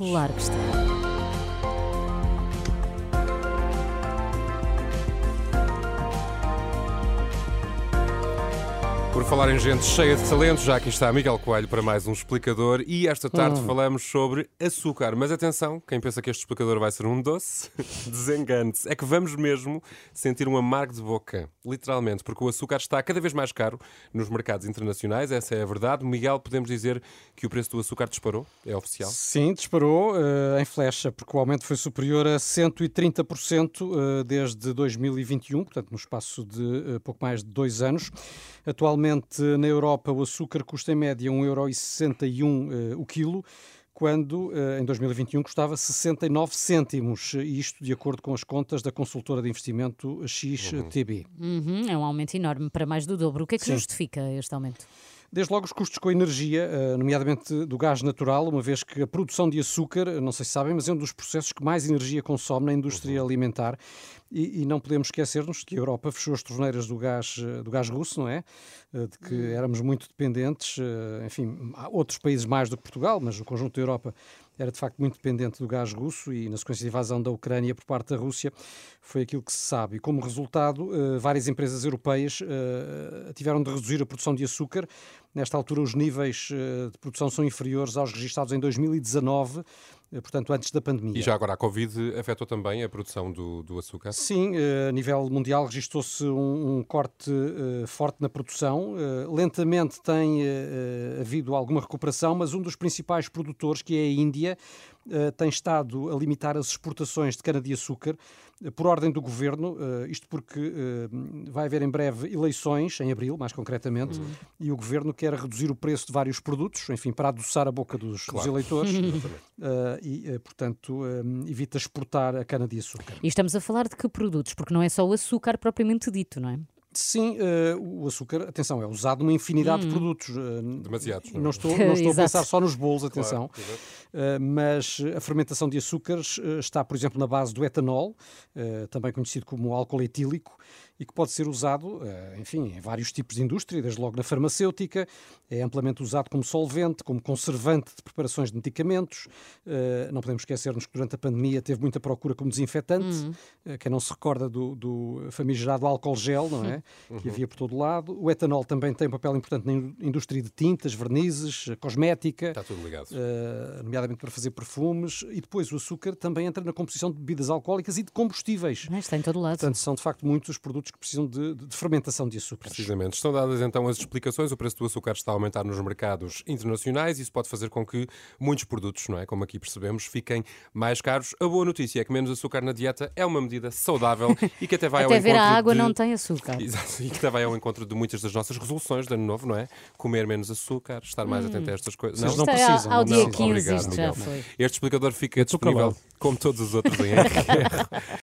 Claro que está. Por falar em gente cheia de talento, já aqui está Miguel Coelho para mais um explicador e esta tarde falamos sobre açúcar. Mas atenção, quem pensa que este explicador vai ser um doce, desengane-se. É que vamos mesmo sentir um amargo de boca, literalmente, porque o açúcar está cada vez mais caro nos mercados internacionais, essa é a verdade. Miguel, podemos dizer que o preço do açúcar disparou? É oficial? Sim, disparou uh, em flecha, porque o aumento foi superior a 130% uh, desde 2021, portanto, no espaço de uh, pouco mais de dois anos. Atualmente, na Europa, o açúcar custa em média 1,61€ uh, o quilo, quando uh, em 2021 custava 69 cêntimos, isto de acordo com as contas da consultora de investimento XTB. Uhum, é um aumento enorme, para mais do dobro. O que é que Sim. justifica este aumento? Desde logo os custos com a energia, eh, nomeadamente do gás natural, uma vez que a produção de açúcar, não sei se sabem, mas é um dos processos que mais energia consome na indústria uhum. alimentar. E, e, não podemos esquecer-nos que a Europa fechou as torneiras do gás, eh, do gás russo, não é? Eh, de que uhum. éramos muito dependentes, enfim, há outros países mais do que Portugal, mas o conjunto da Europa era de facto muito dependente do gás russo e, na sequência da invasão da Ucrânia por parte da Rússia, foi aquilo que se sabe. E como resultado, várias empresas europeias tiveram de reduzir a produção de açúcar Nesta altura, os níveis eh, de produção são inferiores aos registrados em 2019, eh, portanto, antes da pandemia. E já agora a Covid afetou também a produção do, do açúcar? Sim, eh, a nível mundial registrou-se um, um, corte forte na produção. Lentamente tem havido alguma recuperação, mas um dos principais produtores, que é a Índia, tem estado a limitar as exportações de cana-de-açúcar por ordem do governo, isto porque vai haver em breve eleições, em abril, mais concretamente, uhum. e o governo quer reduzir o preço de vários produtos, enfim, para adoçar a boca dos, claro. dos eleitores e, uh, portanto, uh, evita exportar a cana-de-açúcar. E estamos a falar de que produtos? Porque não é só o açúcar propriamente dito, não é? Sim, uh, o açúcar, atenção, é usado numa infinidade hum. de produtos. Uh, Demasiados. Não, não estou, não estou a pensar só nos bolos, atenção. Claro, uh, mas a fermentação de açúcares está, por exemplo, na base do etanol, também conhecido como álcool etílico, e que pode ser usado, enfim, em vários tipos de indústria, desde logo na farmacêutica, é amplamente usado como solvente, como conservante de preparações de medicamentos. Não podemos esquecer-nos que durante a pandemia teve muita procura como desinfetante. Hum. Quem não se recorda do, do famigerado álcool gel, não é? Uhum. que havia por todo lado. O etanol também tem um papel importante na indústria de tintas, vernizes, cosmética. Está tudo ligado. Nomeadamente para fazer perfumes. E depois o açúcar também entra na composição de bebidas alcoólicas e de combustíveis. Mas está em todo lado. Portanto, são de facto muitos os produtos que precisam de, de fermentação de açúcar. Precisamente. Estão dadas então as explicações. O preço do açúcar está a aumentar nos mercados internacionais e isso pode fazer com que muitos produtos, não é? Como aqui percebemos, fiquem mais caros. A boa notícia é que menos açúcar na dieta é uma medida saudável e que até vai até ao ver a água de... não tem açúcar. Exato, e que também é o encontro de muitas das nossas resoluções de ano novo, não é? Comer menos açúcar, estar mais hum. atento a estas coisas. Não, não é precisam. Ao, ao dia não. 15 Obrigado, já foi. Este explicador fica disponível, como todos os outros, em